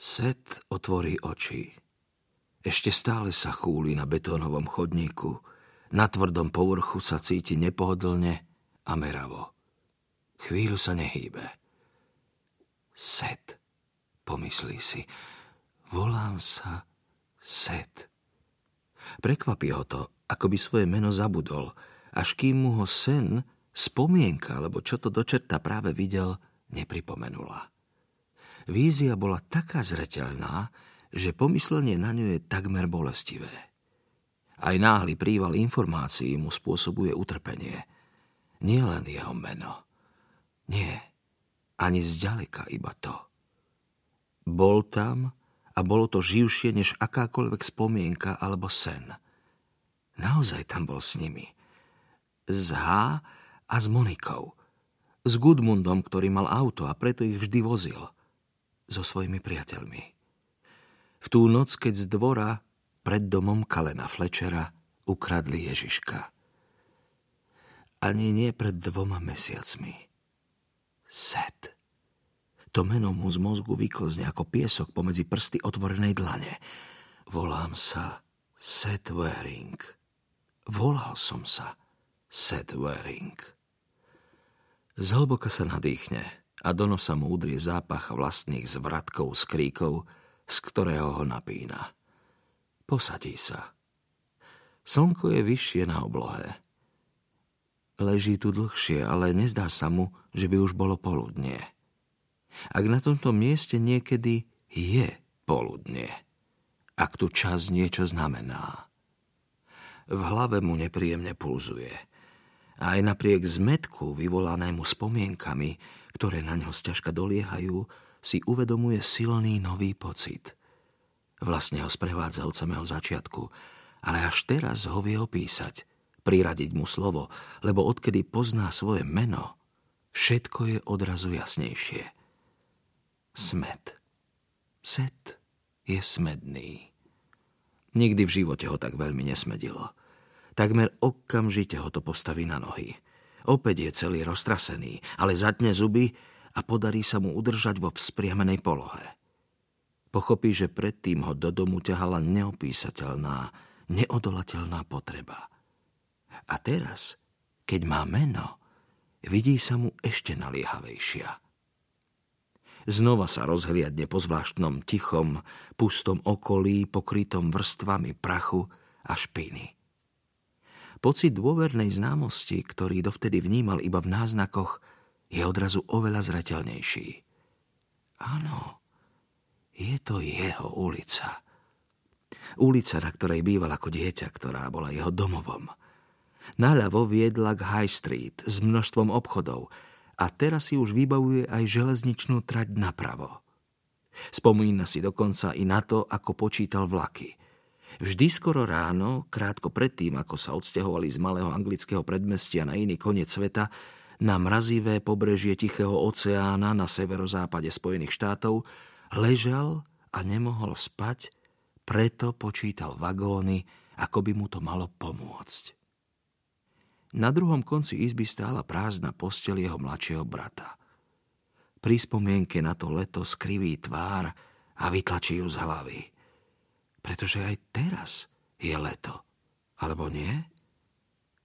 Set otvorí oči. Ešte stále sa chúli na betónovom chodníku. Na tvrdom povrchu sa cíti nepohodlne a meravo. Chvíľu sa nehýbe. Set, pomyslí si. Volám sa Set. Prekvapí ho to, ako by svoje meno zabudol, až kým mu ho sen, spomienka, alebo čo to dočerta práve videl, nepripomenula. Vízia bola taká zreteľná, že pomyslenie na ňu je takmer bolestivé. Aj náhly príval informácií mu spôsobuje utrpenie. Nie len jeho meno. Nie, ani zďaleka iba to. Bol tam a bolo to živšie než akákoľvek spomienka alebo sen. Naozaj tam bol s nimi. S H a s Monikou. S Gudmundom, ktorý mal auto a preto ich vždy vozil. So svojimi priateľmi. V tú noc, keď z dvora pred domom Kalena Flečera ukradli Ježiška. Ani nie pred dvoma mesiacmi. Set. To meno mu z mozgu vyklzne ako piesok pomedzi prsty otvorenej dlane. Volám sa Set Waring. Volal som sa Set Waring. Zhlboka sa nadýchne a do nosa mu udrie zápach vlastných zvratkov, skríkov, z ktorého ho napína. Posadí sa. Slnko je vyššie na oblohe. Leží tu dlhšie, ale nezdá sa mu, že by už bolo poludnie. Ak na tomto mieste niekedy je poludnie, ak tu čas niečo znamená. V hlave mu nepríjemne pulzuje. A aj napriek zmetku vyvolanému spomienkami, ktoré na ňo sťažka doliehajú, si uvedomuje silný nový pocit. Vlastne ho sprevádza od samého začiatku, ale až teraz ho vie opísať, priradiť mu slovo, lebo odkedy pozná svoje meno, všetko je odrazu jasnejšie. Smet. Set je smedný. Nikdy v živote ho tak veľmi nesmedilo. Takmer okamžite ho to postaví na nohy. Opäť je celý roztrasený, ale zatne zuby a podarí sa mu udržať vo vzpriamenej polohe. Pochopí, že predtým ho do domu ťahala neopísateľná, neodolateľná potreba. A teraz, keď má meno, vidí sa mu ešte naliehavejšia. Znova sa rozhliadne po zvláštnom tichom, pustom okolí, pokrytom vrstvami prachu a špiny. Pocit dôvernej známosti, ktorý dovtedy vnímal iba v náznakoch, je odrazu oveľa zreteľnejší. Áno, je to jeho ulica. Ulica, na ktorej býval ako dieťa, ktorá bola jeho domovom. Naľavo viedla k High Street s množstvom obchodov a teraz si už vybavuje aj železničnú trať napravo. Spomína si dokonca i na to, ako počítal vlaky. Vždy skoro ráno, krátko predtým, ako sa odsťahovali z malého anglického predmestia na iný koniec sveta, na mrazivé pobrežie Tichého oceána na severozápade Spojených štátov, ležal a nemohol spať, preto počítal vagóny, ako by mu to malo pomôcť. Na druhom konci izby stála prázdna postel jeho mladšieho brata. Pri spomienke na to leto skriví tvár a vytlačí ju z hlavy. Pretože aj teraz je leto, alebo nie?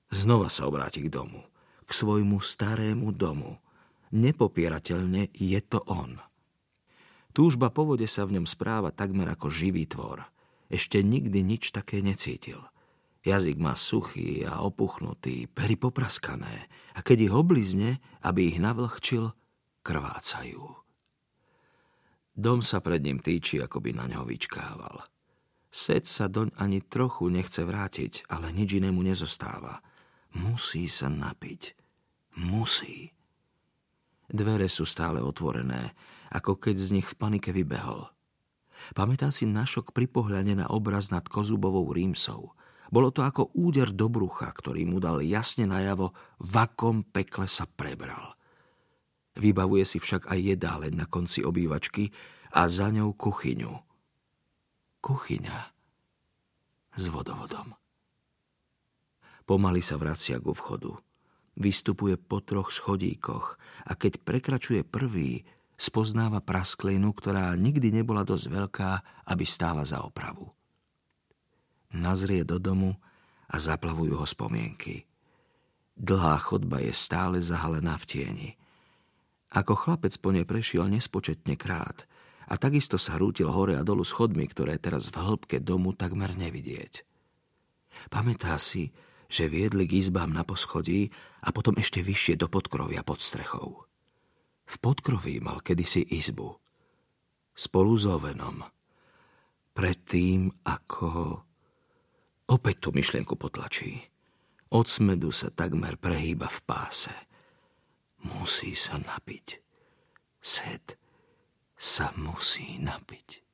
Znova sa obráti k domu k svojmu starému domu. Nepopierateľne je to on. Túžba po vode sa v ňom správa takmer ako živý tvor. Ešte nikdy nič také necítil. Jazyk má suchý a opuchnutý, pery popraskané a keď ich oblizne, aby ich navlhčil, krvácajú. Dom sa pred ním týči, ako by na ňo vyčkával. Sed sa doň ani trochu nechce vrátiť, ale nič inému nezostáva – Musí sa napiť. Musí. Dvere sú stále otvorené, ako keď z nich v panike vybehol. Pamätá si našok pri pohľade na obraz nad Kozubovou rímsou. Bolo to ako úder do brucha, ktorý mu dal jasne najavo, v akom pekle sa prebral. Vybavuje si však aj jedáleň na konci obývačky a za ňou kuchyňu. Kuchyňa s vodovodom. Pomaly sa vracia ku vchodu. Vystupuje po troch schodíkoch a keď prekračuje prvý, spoznáva prasklinu, ktorá nikdy nebola dosť veľká, aby stála za opravu. Nazrie do domu a zaplavujú ho spomienky. Dlhá chodba je stále zahalená v tieni. Ako chlapec po nej prešiel nespočetne krát a takisto sa hrútil hore a dolu schodmi, ktoré teraz v hĺbke domu takmer nevidieť. Pamätá si, že viedli k izbám na poschodí a potom ešte vyššie do podkrovia pod strechou. V podkroví mal kedysi izbu. Spolu s ovenom. Predtým, ako... Opäť tú myšlienku potlačí. Od smedu sa takmer prehýba v páse. Musí sa napiť. Sed sa musí napiť.